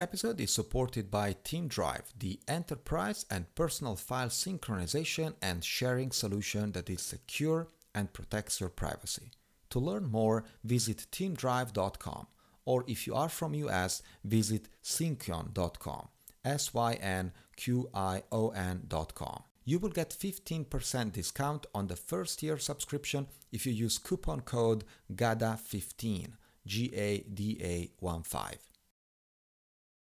episode is supported by TeamDrive, the enterprise and personal file synchronization and sharing solution that is secure and protects your privacy. To learn more, visit teamdrive.com or if you are from US, visit synquion.com. S Y N Q I O N.com. You will get 15% discount on the first year subscription if you use coupon code GADA15, G A D A 1 5.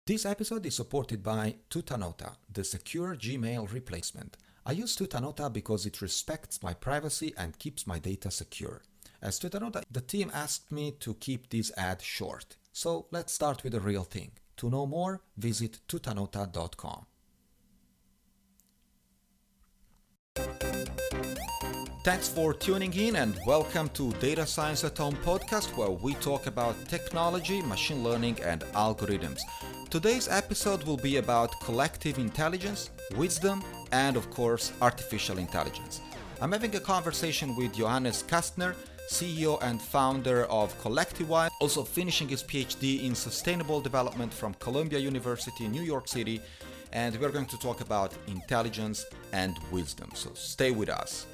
This episode is supported by Tutanota, the secure Gmail replacement. I use Tutanota because it respects my privacy and keeps my data secure. As Tutanota, the team asked me to keep this ad short. So let's start with the real thing. To know more, visit tutanota.com. Thanks for tuning in and welcome to Data Science at Home podcast where we talk about technology, machine learning and algorithms. Today's episode will be about collective intelligence, wisdom, and of course, artificial intelligence. I'm having a conversation with Johannes Castner, CEO and founder of CollectiWise, also finishing his PhD in sustainable development from Columbia University in New York City, and we're going to talk about intelligence and wisdom. So stay with us.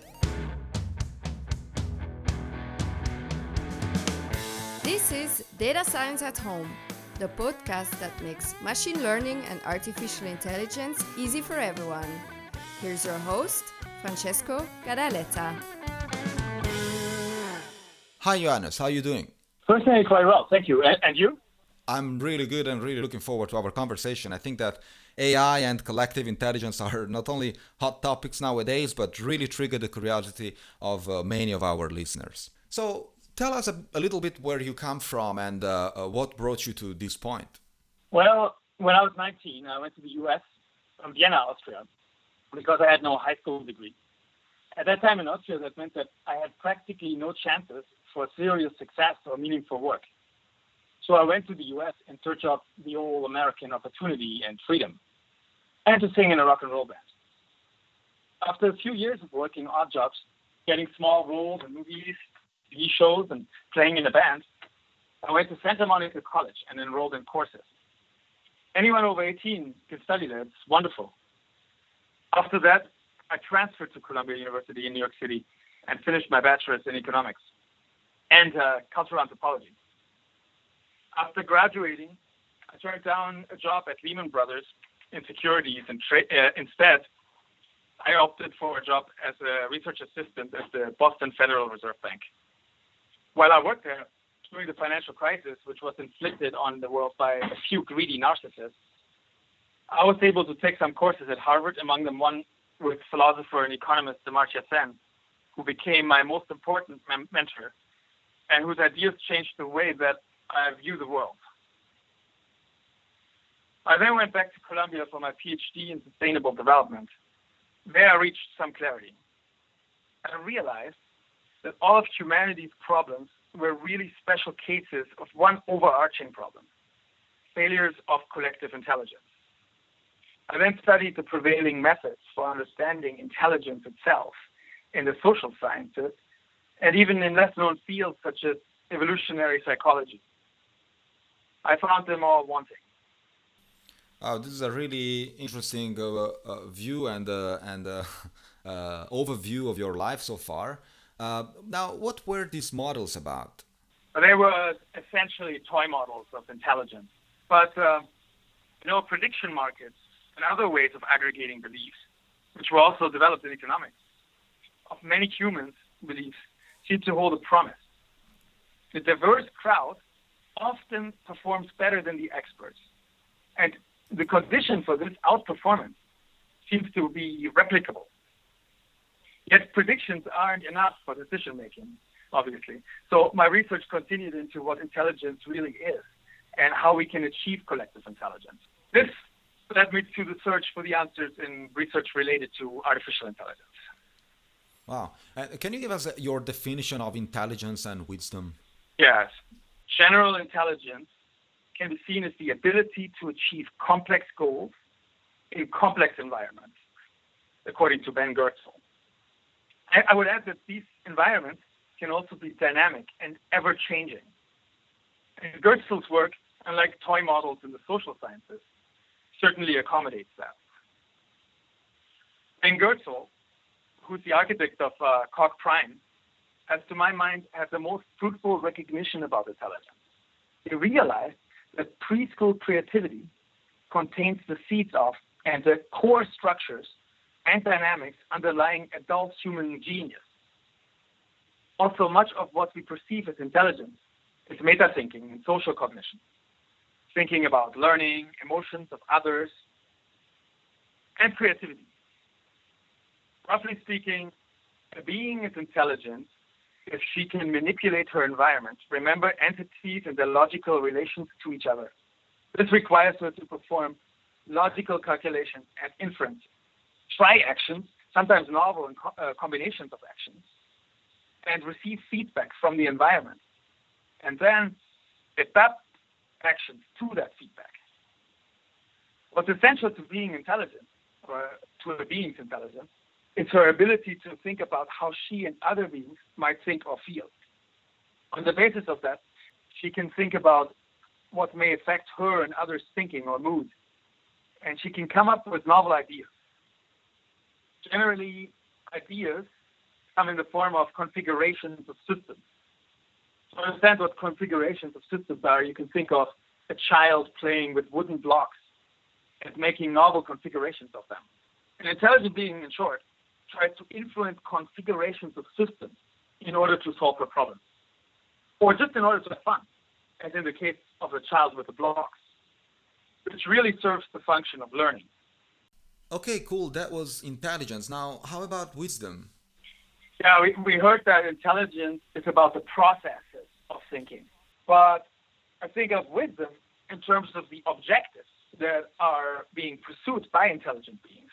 This is Data Science at Home the podcast that makes machine learning and artificial intelligence easy for everyone. Here's your host, Francesco Gadaletta. Hi, Johannes. How are you doing? Personally, quite well. Thank you. And, and you? I'm really good and really looking forward to our conversation. I think that AI and collective intelligence are not only hot topics nowadays, but really trigger the curiosity of uh, many of our listeners. So, Tell us a, a little bit where you come from and uh, uh, what brought you to this point. Well, when I was 19, I went to the US from Vienna, Austria, because I had no high school degree. At that time in Austria, that meant that I had practically no chances for serious success or meaningful work. So I went to the US in search of the all American opportunity and freedom, and to sing in a rock and roll band. After a few years of working odd jobs, getting small roles in movies, TV shows and playing in a band, I went to Santa Monica College and enrolled in courses. Anyone over 18 can study there. It's wonderful. After that, I transferred to Columbia University in New York City and finished my bachelor's in economics and uh, cultural anthropology. After graduating, I turned down a job at Lehman Brothers in securities and uh, instead I opted for a job as a research assistant at the Boston Federal Reserve Bank. While I worked there during the financial crisis, which was inflicted on the world by a few greedy narcissists, I was able to take some courses at Harvard, among them one with philosopher and economist Amartya Sen, who became my most important mem- mentor and whose ideas changed the way that I view the world. I then went back to Columbia for my PhD in sustainable development. There I reached some clarity. I realized that all of humanity's problems were really special cases of one overarching problem failures of collective intelligence. I then studied the prevailing methods for understanding intelligence itself in the social sciences and even in less known fields such as evolutionary psychology. I found them all wanting. Oh, this is a really interesting uh, uh, view and uh, and uh, uh, overview of your life so far. Uh, now, what were these models about? They were essentially toy models of intelligence. But, uh, you know, prediction markets and other ways of aggregating beliefs, which were also developed in economics, of many humans' beliefs, seem to hold a promise. The diverse crowd often performs better than the experts. And the condition for this outperformance seems to be replicable. Yet predictions aren't enough for decision making, obviously. So my research continued into what intelligence really is and how we can achieve collective intelligence. This led me to the search for the answers in research related to artificial intelligence. Wow. Uh, can you give us uh, your definition of intelligence and wisdom? Yes. General intelligence can be seen as the ability to achieve complex goals in complex environments, according to Ben Goertzel. I, would add that these environments can also be dynamic and ever changing. In Goertzel's work, unlike toy models in the social sciences, certainly accommodates that. Ben Goertzel, who's the architect of uh, Prime, has, to my mind, had the most fruitful recognition about intelligence. He realized that preschool creativity contains the seeds of and the core structures and dynamics underlying adult human genius. Also, much of what we perceive as intelligence is meta thinking and social cognition, thinking about learning, emotions of others, and creativity. Roughly speaking, a being is intelligent if she can manipulate her environment, remember entities and their logical relations to each other. This requires her to perform logical calculations and inference, try actions, sometimes novel co- uh, combinations of actions, and receive feedback from the environment, and then adapt actions to that feedback. What's essential to being intelligent, or to a being's intelligence, is her ability to think about how she and other beings might think or feel. On the basis of that, she can think about what may affect her and others' thinking or mood, and she can come up with novel ideas. Generally, ideas come in the form of configurations of systems. To understand what configurations of systems are, you can think of a child playing with wooden blocks and making novel configurations of them. An intelligent being, in short, tries to influence configurations of systems in order to solve a problem, or just in order to have fun, as in the case of a child with the blocks, which really serves the function of learning. Okay, cool. That was intelligence. Now, how about wisdom? Yeah, we, we heard that intelligence is about the processes of thinking. But I think of wisdom in terms of the objectives that are being pursued by intelligent beings.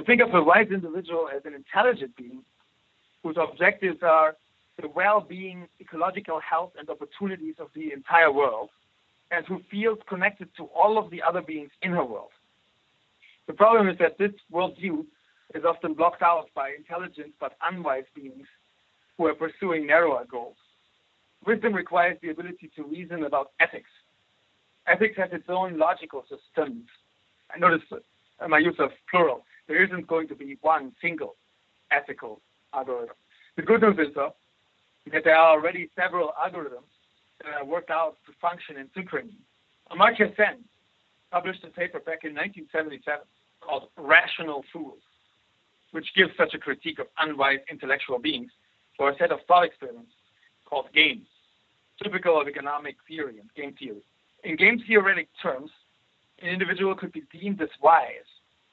I think of a wise individual as an intelligent being whose objectives are the well being, ecological health, and opportunities of the entire world, and who feels connected to all of the other beings in her world. The problem is that this worldview is often blocked out by intelligent but unwise beings who are pursuing narrower goals. Wisdom requires the ability to reason about ethics. Ethics has its own logical systems. I notice uh, my use of plural there isn't going to be one single ethical algorithm. The good news is, though, that there are already several algorithms that are worked out to function in synchrony. Amartya Sen published a paper back in 1977 called Rational Fools, which gives such a critique of unwise intellectual beings for a set of thought experiments called games, typical of economic theory and game theory. In game theoretic terms, an individual could be deemed as wise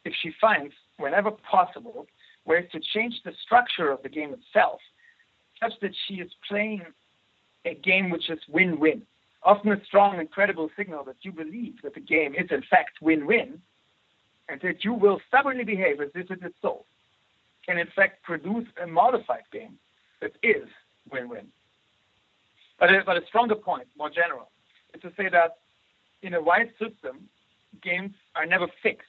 if she finds whenever possible, ways to change the structure of the game itself, such that she is playing a game which is win-win. Often a strong and credible signal that you believe that the game is in fact win-win, and that you will stubbornly behave as if it is so, can in fact produce a modified game that is win-win. But a, but a stronger point, more general, is to say that in a wide system, games are never fixed,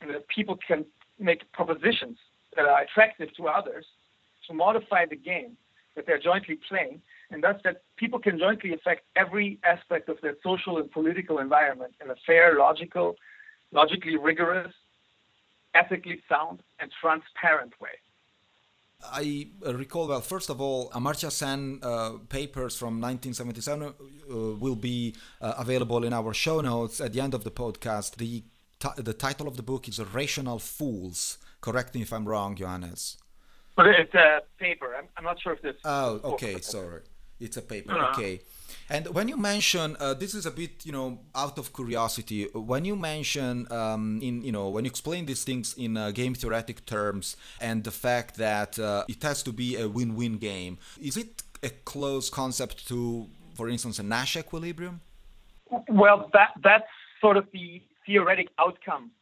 and that people can make propositions that are attractive to others to modify the game that they're jointly playing, and thus that people can jointly affect every aspect of their social and political environment in a fair, logical, logically rigorous, ethically sound, and transparent way. I recall well. First of all, Amartya Sen uh, papers from 1977 uh, will be uh, available in our show notes at the end of the podcast. The t- the title of the book is Rational Fools. Correct me if I'm wrong, Johannes. But it's a paper. I'm, I'm not sure if this. Oh, okay, sorry. It's a paper. Uh-huh. Okay. And when you mention uh, this is a bit, you know, out of curiosity. When you mention um, in, you know, when you explain these things in uh, game theoretic terms, and the fact that uh, it has to be a win-win game, is it a close concept to, for instance, a Nash equilibrium? Well, that that's sort of the theoretic outcome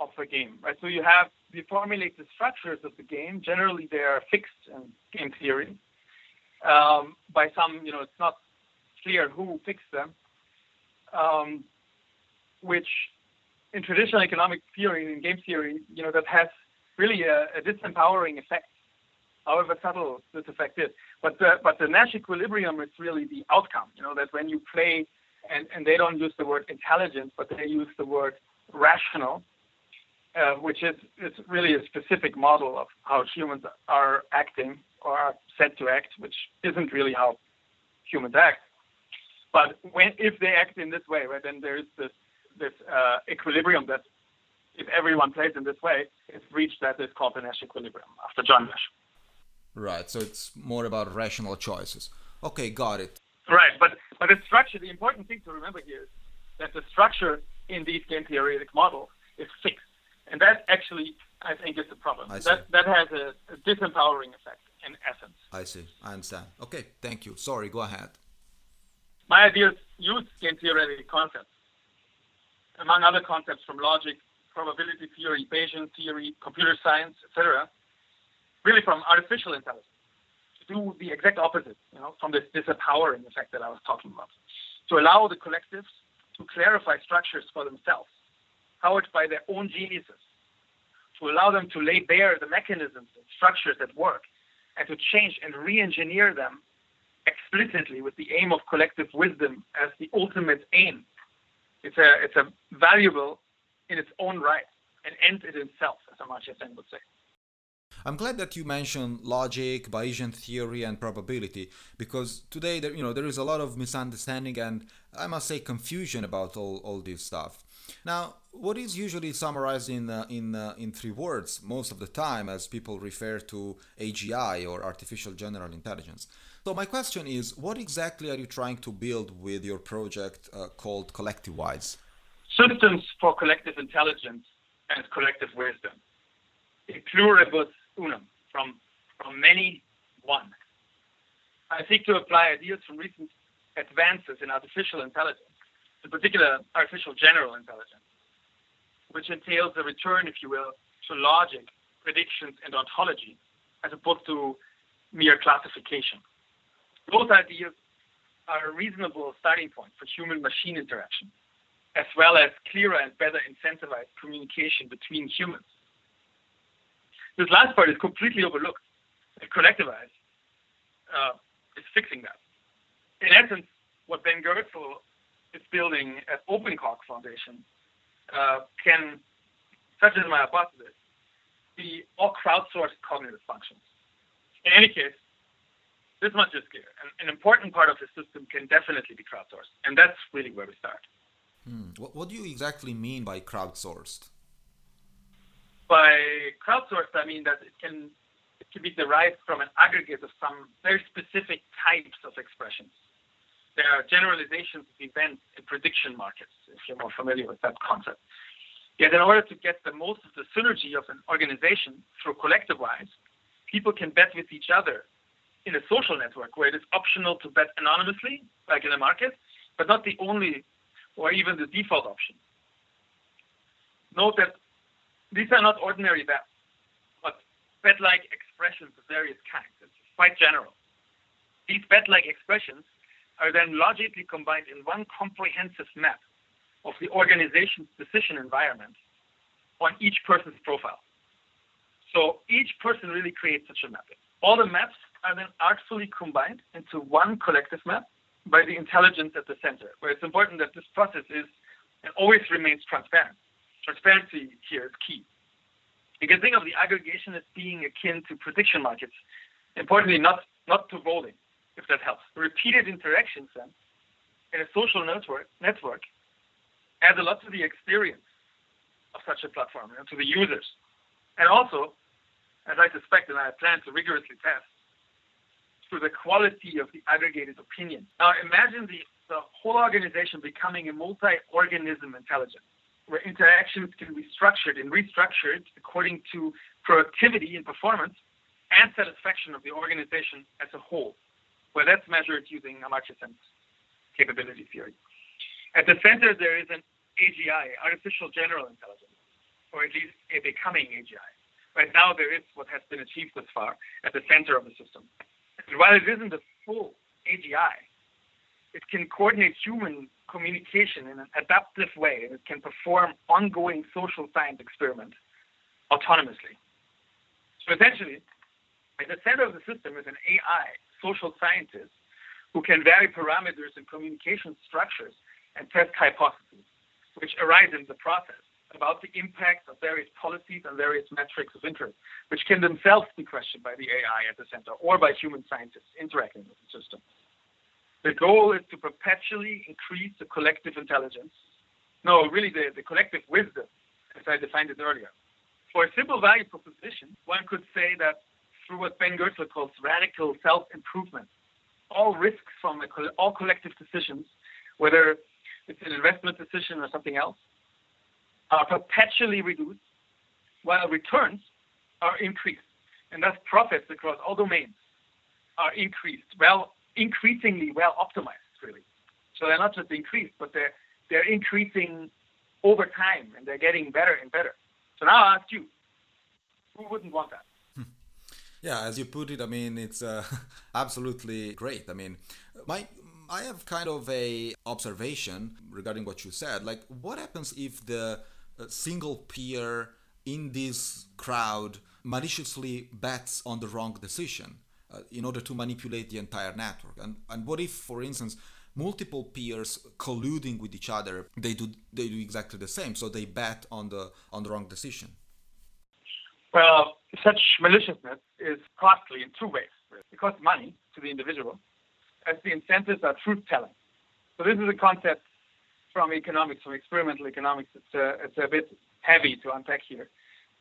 of a game, right? So you have you formulate the structures of the game. Generally, they are fixed in game theory. Um, by some, you know, it's not clear who fixed them. Um, which, in traditional economic theory, in game theory, you know, that has really a, a disempowering effect. However subtle this effect is, but the but the Nash equilibrium is really the outcome. You know that when you play and, and they don't use the word intelligence, but they use the word rational, uh, which is, is really a specific model of how humans are acting or are said to act, which isn't really how humans act. But when if they act in this way, right, then there's this this uh, equilibrium that if everyone plays in this way, it's reached that is called the Nash equilibrium after John Nash. Right. So it's more about rational choices. Okay, got it. Right, but but the structure. The important thing to remember here is that the structure in these game theoretic models is fixed, and that actually I think is the problem. I see. That that has a, a disempowering effect in essence. I see. I understand. Okay, thank you. Sorry, go ahead. My ideas use game theoretic concepts, among other concepts from logic, probability theory, Bayesian theory, computer science, etc., really from artificial intelligence, to do the exact opposite, you know, from this disempowering effect that I was talking about, to allow the collectives to clarify structures for themselves, powered by their own geniuses, to allow them to lay bare the mechanisms and structures that work, and to change and re-engineer them explicitly with the aim of collective wisdom as the ultimate aim. It's a it's a valuable in its own right, an end in itself, as Amartya Sen would say. I'm glad that you mentioned logic, Bayesian theory, and probability because today there, you know, there is a lot of misunderstanding and I must say confusion about all, all this stuff. Now, what is usually summarized in uh, in uh, in three words most of the time as people refer to AGI or artificial general intelligence. So my question is, what exactly are you trying to build with your project uh, called CollectiWise? Systems for collective intelligence and collective wisdom. A pluribus unum, from, from many, one. I seek to apply ideas from recent advances in artificial intelligence, in particular artificial general intelligence, which entails a return, if you will, to logic, predictions, and ontology, as opposed to mere classification. Both ideas are a reasonable starting point for human machine interaction, as well as clearer and better incentivized communication between humans. This last part is completely overlooked. And CollectiWise uh, is fixing that. In essence, what Ben Goertzel is building at OpenCog Foundation uh, can, such as my hypothesis, be all crowdsourced cognitive functions. In any case, this much is clear. An, an important part of the system can definitely be crowdsourced, and that's really where we start. Hmm. What, what do you exactly mean by crowdsourced? by crowdsourced, I mean that it can it can be derived from an aggregate of some very specific types of expressions. There are generalizations of events in prediction markets, if you're more familiar with that concept. Yet, in order to get the most of the synergy of an organization through CollectiWise, people can bet with each other in a social network where it is optional to bet anonymously, like in a market, but not the only or even the default option. Note that these are not ordinary bets, but bet-like expressions of various kinds. It's quite general. These bet-like expressions are then logically combined in one comprehensive map of the organization's decision environment on each person's profile. So each person really creates such a mapping. All the maps are then artfully combined into one collective map by the intelligence at the center, where it's important that this process is and always remains transparent. Transparency here is key. You can think of the aggregation as being akin to prediction markets. Importantly, not, not to voting, if that helps. Repeated interactions then in a social network, network adds a lot to the experience of such a platform, you know, to the users. And also, as I suspect and I plan to rigorously test, to the quality of the aggregated opinion. Now imagine the, the whole organization becoming a multi-organism intelligence where interactions can be structured and restructured according to productivity and performance and satisfaction of the organization as a whole, where that's measured using Amartya capability theory. At the center, there is an AGI, artificial general intelligence, or at least a becoming AGI. Right now, there is what has been achieved thus far at the center of the system. And while it isn't a full AGI, it can coordinate human communication in an adaptive way, and it can perform ongoing social science experiments autonomously. So essentially, at the center of the system is an AI social scientists who can vary parameters and communication structures and test hypotheses, which arise in the process about the impact of various policies and various metrics of interest, which can themselves be questioned by the AI at the center or by human scientists interacting with the system. The goal is to perpetually increase the collective intelligence. No, really the, the collective wisdom, as I defined it earlier. For a simple value proposition, one could say that through what Ben Goertzel calls radical self-improvement, all risks from all collective decisions, whether it's an investment decision or something else, are perpetually reduced, while returns are increased, and thus profits across all domains are increased, well, increasingly well optimized, really. So they're not just increased, but they're they're increasing over time, and they're getting better and better. So now I ask you, who wouldn't want that? Yeah, as you put it, I mean, it's uh, absolutely great. I mean, my I have kind of a observation regarding what you said. Like, what happens if the uh, single peer in this crowd maliciously bets on the wrong decision uh, in order to manipulate the entire network? And and what if, for instance, multiple peers colluding with each other, they do they do exactly the same, so they bet on the on the wrong decision? Well, such maliciousness is costly in two ways. It costs money to the individual, as the incentives are truth telling. So this is a concept from economics, from experimental economics. It's a, it's a bit heavy to unpack here,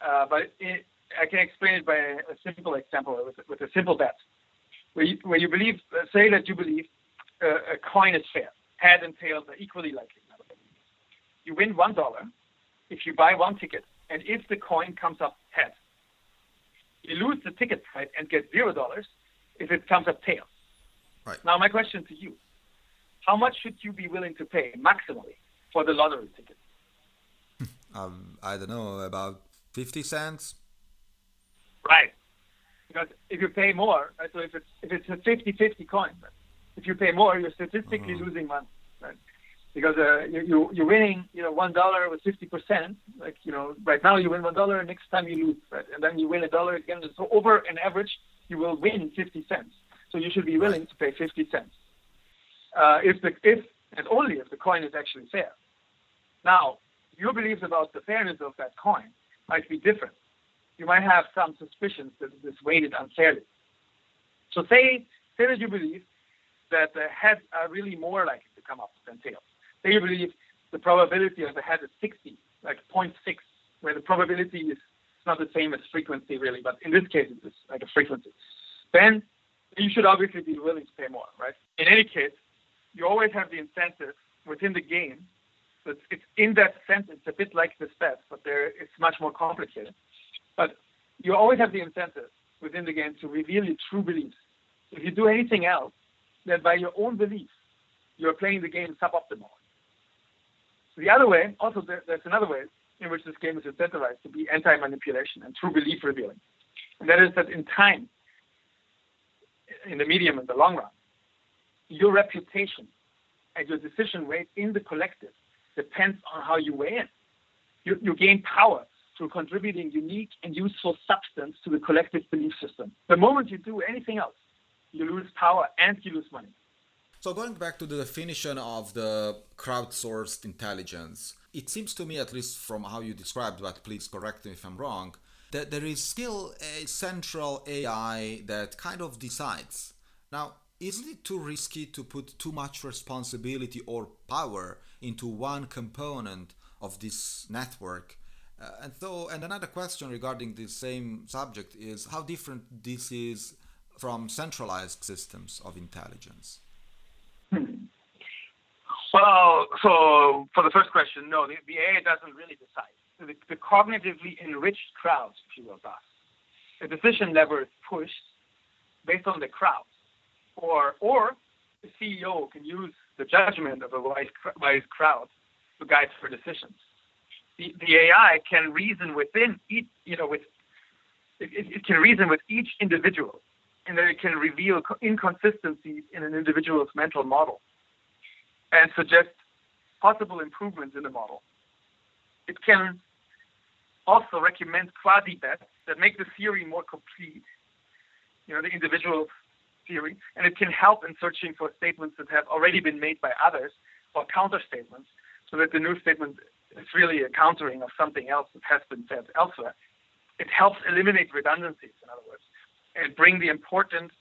uh, but it, I can explain it by a, simple example with, with, a simple bet. Where you, where you believe, uh, say that you believe uh, a coin is fair, head and tails are equally likely. You win one dollar if you buy one ticket, and if the coin comes up head, you lose the ticket price and get zero dollars if it comes up tails. Right. Now, my question to you: How much should you be willing to pay maximally for the lottery ticket? um, I don't know, about fifty cents. Right. Because if you pay more, right, so if it's if it's a 50-50 coin, right, if you pay more, you're statistically uh-huh. losing money. Right? Because uh, you, you are winning you know one dollar with fifty percent. Like you know right now you win one dollar, and next time you lose, right? and then you win a dollar again. So over an average, you will win fifty cents. So you should be willing to pay fifty cents. Uh, if the if and only if the coin is actually fair. Now your beliefs about the fairness of that coin might be different. You might have some suspicions that it is weighted unfairly. So say say that you believe that the heads are really more likely to come up than tails they believe the probability of a head is 60, like 0.6, where the probability is not the same as frequency really, but in this case it's like a frequency. Then you should obviously be willing to pay more, right? In any case, you always have the incentive within the game. So it's, in that sense, it's a bit like the stats, but there it's much more complicated. But you always have the incentive within the game to reveal your true beliefs. If you do anything else, then by your own belief, you're playing the game suboptimal. The other way, also there, there's another way in which this game is incentivized to be anti-manipulation and true belief revealing. And that is that in time, in the medium and the long run, your reputation and your decision weight in the collective depends on how you weigh in. You, you gain power through contributing unique and useful substance to the collective belief system. The moment you do anything else, you lose power and you lose money. So going back to the definition of the crowdsourced intelligence, it seems to me, at least from how you described, but please correct me if I'm wrong, that there is still a central AI that kind of decides. Now, isn't it too risky to put too much responsibility or power into one component of this network? Uh, and so, and another question regarding the same subject is how different this is from centralized systems of intelligence. Well, so for the first question, no, the, the AI doesn't really decide. The, the cognitively enriched crowds, if you will, does. The decision lever is pushed based on the crowd, or or the CEO can use the judgment of a wise, wise crowd to guide her decisions. The, the AI can reason within each, you know, with it, it can reason with each individual, and then it can reveal inconsistencies in an individual's mental model and suggest possible improvements in the model. It can also recommend quasi-bets that make the theory more complete, you know, the individual theory, and it can help in searching for statements that have already been made by others or counter statements so that the new statement is really a countering of something else that has been said elsewhere. It helps eliminate redundancies, in other words, and bring the important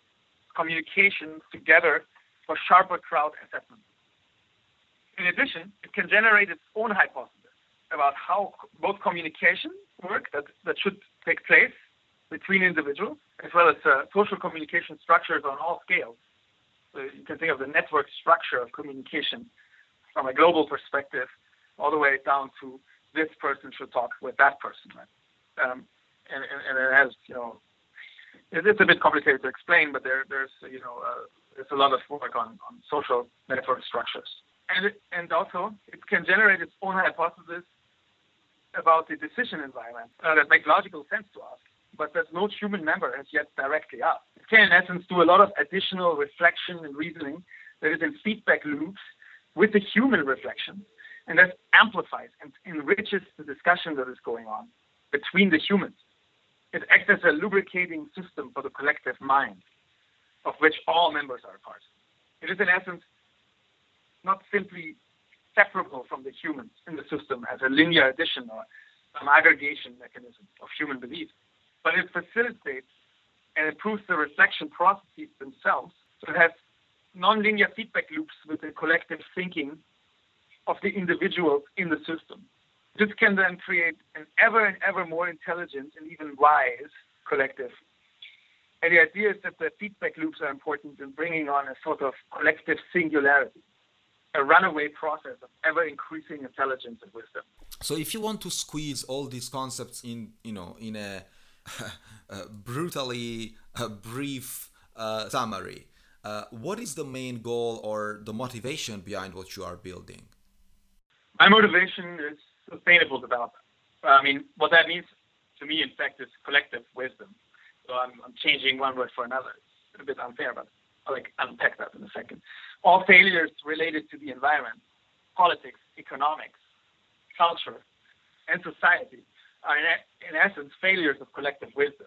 communications together for sharper crowd assessment. In addition, it can generate its own hypothesis about how both communication work that, that should take place between individuals, as well as uh, social communication structures on all scales. So you can think of the network structure of communication from a global perspective, all the way down to this person should talk with that person. Right? Um, and, and, and, it has, you know, it, it's a bit complicated to explain, but there, there's, you know, uh, there's a lot of work on, on social network structures. And, and also, it can generate its own hypothesis about the decision environment uh, that make logical sense to us but that no human member has yet directly asked. It can, in essence, do a lot of additional reflection and reasoning that is in feedback loops with the human reflection, and that amplifies and enriches the discussion that is going on between the humans. It acts as a lubricating system for the collective mind, of which all members are a part. It is, in essence, not simply separable from the humans in the system as a linear addition or some aggregation mechanism of human beliefs but it facilitates and improves the reflection processes themselves. So it has nonlinear feedback loops with the collective thinking of the individuals in the system. This can then create an ever and ever more intelligent and even wise collective. And the idea is that the feedback loops are important in bringing on a sort of collective singularity, a runaway process of ever increasing intelligence and wisdom. So if you want to squeeze all these concepts in, you know, in a uh, brutally uh, brief uh, summary, uh, what is the main goal or the motivation behind what you are building? My motivation is sustainable development. I mean, what that means to me, in fact, is collective wisdom. So I'm, I'm changing one word for another. It's a bit unfair, but I'll like, unpack that in a second. All failures related to the environment, politics, economics, culture, and society are in, in essence failures of collective wisdom.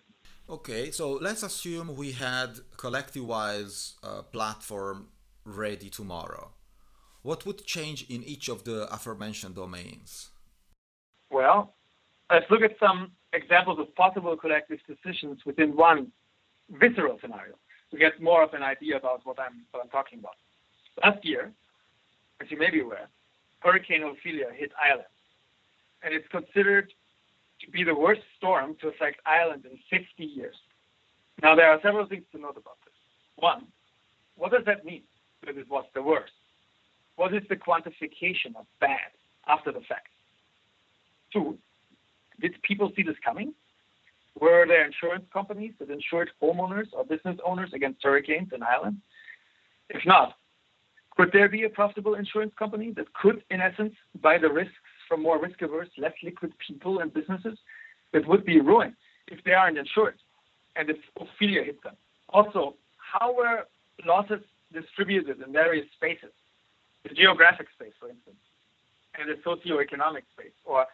Okay, so let's assume we had CollectiWise uh, platform ready tomorrow. What would change in each of the aforementioned domains? Well, let's look at some examples of possible collective decisions within one visceral scenario to get more of an idea about what I'm, what I'm talking about. Last year, as you may be aware, Hurricane Ophelia hit Ireland, and it's considered to be the worst storm to affect Ireland in 50 years. Now, there are several things to note about this. One, what does that mean that it was the worst? What is the quantification of bad after the fact? Two, did people see this coming? Were there insurance companies that insured homeowners or business owners against hurricanes in Ireland? If not, could there be a profitable insurance company that could, in essence, buy the risks from more risk averse, less liquid people and businesses that would be ruined if they aren't insured and if Ophelia hit them. Also, how were losses distributed in various spaces? The geographic space, for instance, and the socioeconomic space? Or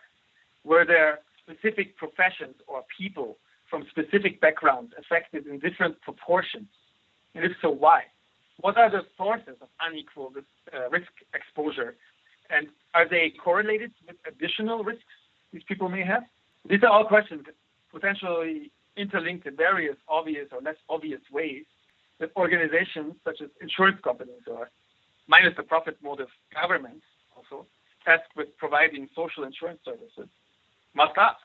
were there specific professions or people from specific backgrounds affected in different proportions? And if so, why? What are the sources of unequal uh, risk exposure and are they correlated with additional risks these people may have? These are all questions potentially interlinked in various obvious or less obvious ways that organizations such as insurance companies or minus the profit motive governments also tasked with providing social insurance services must ask.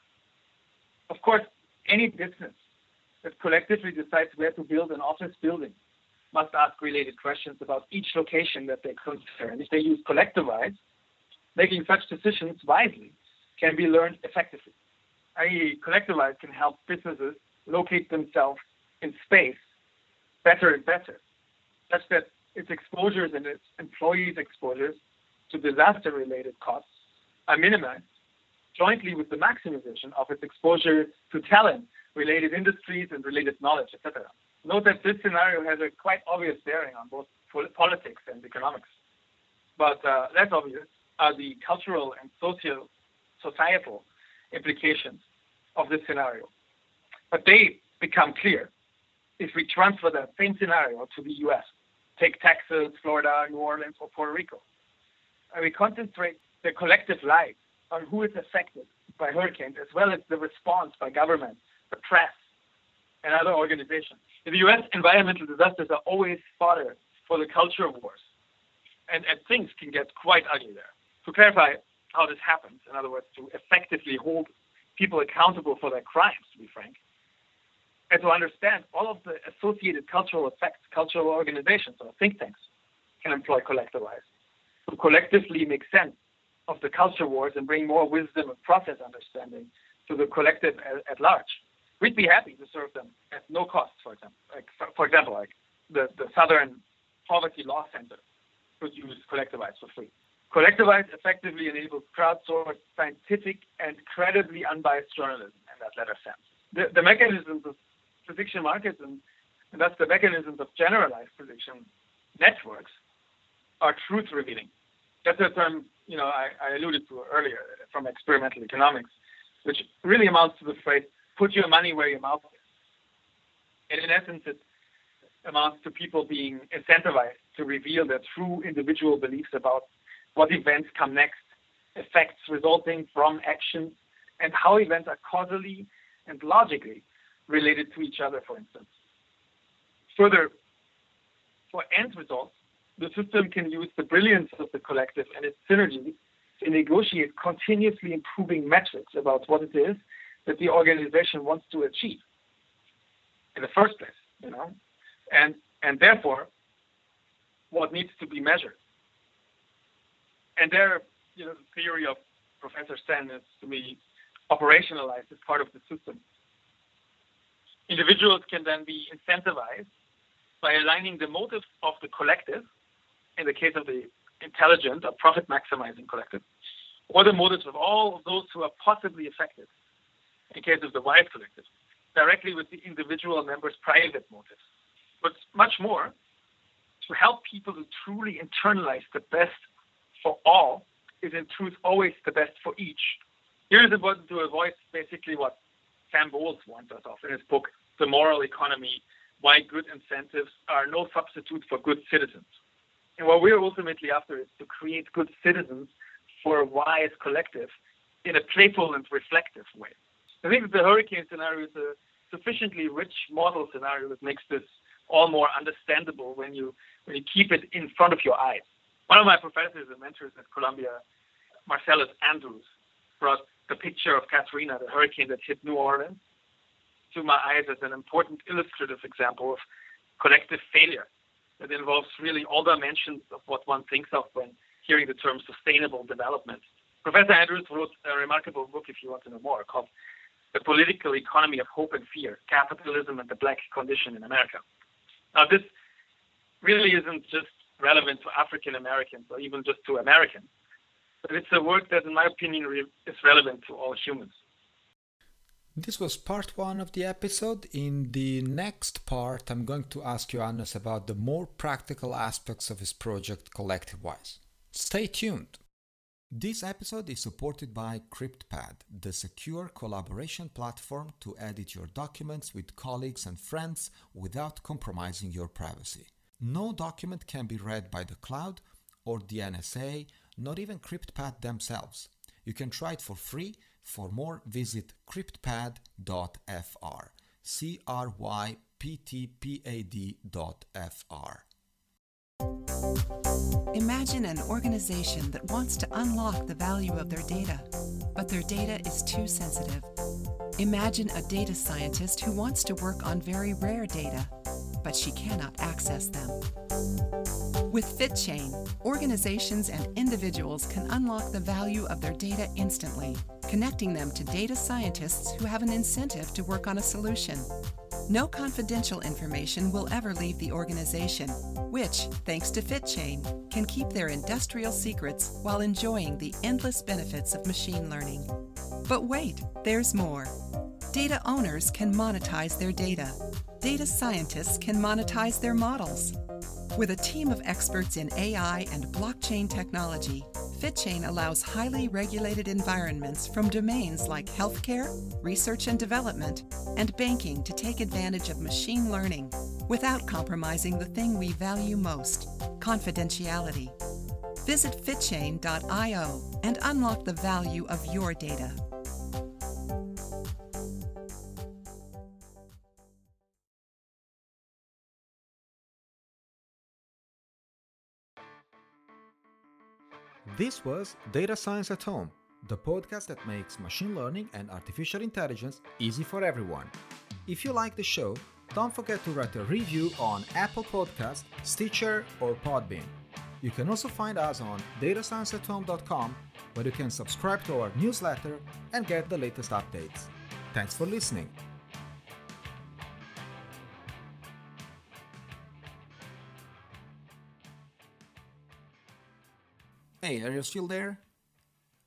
Of course, any business that collectively decides where to build an office building must ask related questions about each location that they consider. And if they use collective CollectiWise, making such decisions wisely can be learned effectively. I.e., collective CollectiWise can help businesses locate themselves in space better and better, such that its exposures and its employees' exposures to disaster related costs are minimized jointly with the maximization of its exposure to talent related industries and related knowledge, etc. Note that this scenario has a quite obvious bearing on both politics and economics, but uh, less obvious are the cultural and socio societal implications of this scenario. But they become clear if we transfer that same scenario to the US. Take Texas, Florida, New Orleans, or Puerto Rico. And we concentrate the collective life on who is affected by hurricanes, as well as the response by government, the press, and other organizations. In the U.S., environmental disasters are always fodder for the culture wars, and, and things can get quite ugly there. To clarify how this happens, in other words, to effectively hold people accountable for their crimes, to be frank, and to understand all of the associated cultural effects cultural organizations or think tanks can employ CollectiWise to collectively make sense of the culture wars and bring more wisdom and process understanding to the collective at, at large. We'd be happy to serve them at no cost, for example. Like, for, for example, like the, the Southern Poverty Law Center could use CollectiWise for free. CollectiWise effectively enables crowdsourced, scientific, and credibly unbiased journalism in that latter sense. The, the mechanisms of prediction markets and, and thus the mechanisms of generalized prediction networks are truth revealing. That's a term you know I, I alluded to earlier from experimental economics, which really amounts to the phrase "put your money where your mouth is." And in essence, it amounts to people being incentivized to reveal their true individual beliefs about what events come next, effects resulting from actions, and how events are causally and logically related to each other, for instance. Further, for end results, the system can use the brilliance of the collective and its synergies to negotiate continuously improving metrics about what it is that the organization wants to achieve in the first place, you know, and and therefore what needs to be measured. And there, you know, the theory of Professor Sen is to be operationalized as part of the system. Individuals can then be incentivized by aligning the motives of the collective in the case of the intelligent or profit maximizing collective, or the motives of all of those who are possibly affected, in case of the wise collective, directly with the individual members' private motives. But much more, to help people to truly internalize the best for all is in truth always the best for each. Here is important to avoid basically what Sam Bowles warns us of in his book, The Moral Economy Why Good Incentives Are No Substitute for Good Citizens. And what we're ultimately after is to create good citizens for a wise collective in a playful and reflective way. I think the hurricane scenario is a sufficiently rich model scenario that makes this all more understandable when you when you keep it in front of your eyes. One of my professors and mentors at Columbia, Marcellus Andrews, brought the picture of Katrina, the hurricane that hit New Orleans, to my eyes as an important illustrative example of collective failure that involves really all dimensions of what one thinks of when hearing the term sustainable development. Professor Andrews wrote a remarkable book, if you want to know more, called The Political Economy of Hope and Fear Capitalism and the Black Condition in America. Now, this really isn't just relevant to African Americans or even just to Americans, but it's a work that, in my opinion, is relevant to all humans. This was part one of the episode. In the next part, I'm going to ask Johannes about the more practical aspects of his project CollectiWise. Stay tuned! This episode is supported by CryptPad, the secure collaboration platform to edit your documents with colleagues and friends without compromising your privacy. No document can be read by the cloud or the NSA, not even CryptPad themselves. You can try it for free for more, visit cryptpad.fr. C R Y P T P A D.fr. Imagine an organization that wants to unlock the value of their data, but their data is too sensitive. Imagine a data scientist who wants to work on very rare data, but she cannot access them. With FitChain, organizations and individuals can unlock the value of their data instantly, connecting them to data scientists who have an incentive to work on a solution. No confidential information will ever leave the organization, which, thanks to FitChain, can keep their industrial secrets while enjoying the endless benefits of machine learning. But wait, there's more. Data owners can monetize their data. Data scientists can monetize their models. With a team of experts in AI and blockchain technology, FitChain allows highly regulated environments from domains like healthcare, research and development, and banking to take advantage of machine learning without compromising the thing we value most confidentiality. Visit fitchain.io and unlock the value of your data. This was Data Science at Home, the podcast that makes machine learning and artificial intelligence easy for everyone. If you like the show, don't forget to write a review on Apple Podcast, Stitcher, or Podbean. You can also find us on datascienceathome.com where you can subscribe to our newsletter and get the latest updates. Thanks for listening. Hey, are you still there?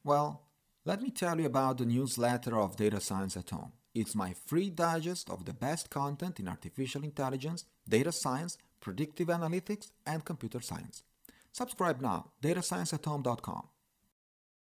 Well, let me tell you about the newsletter of Data Science at Home. It's my free digest of the best content in artificial intelligence, data science, predictive analytics, and computer science. Subscribe now, datascienceathome.com.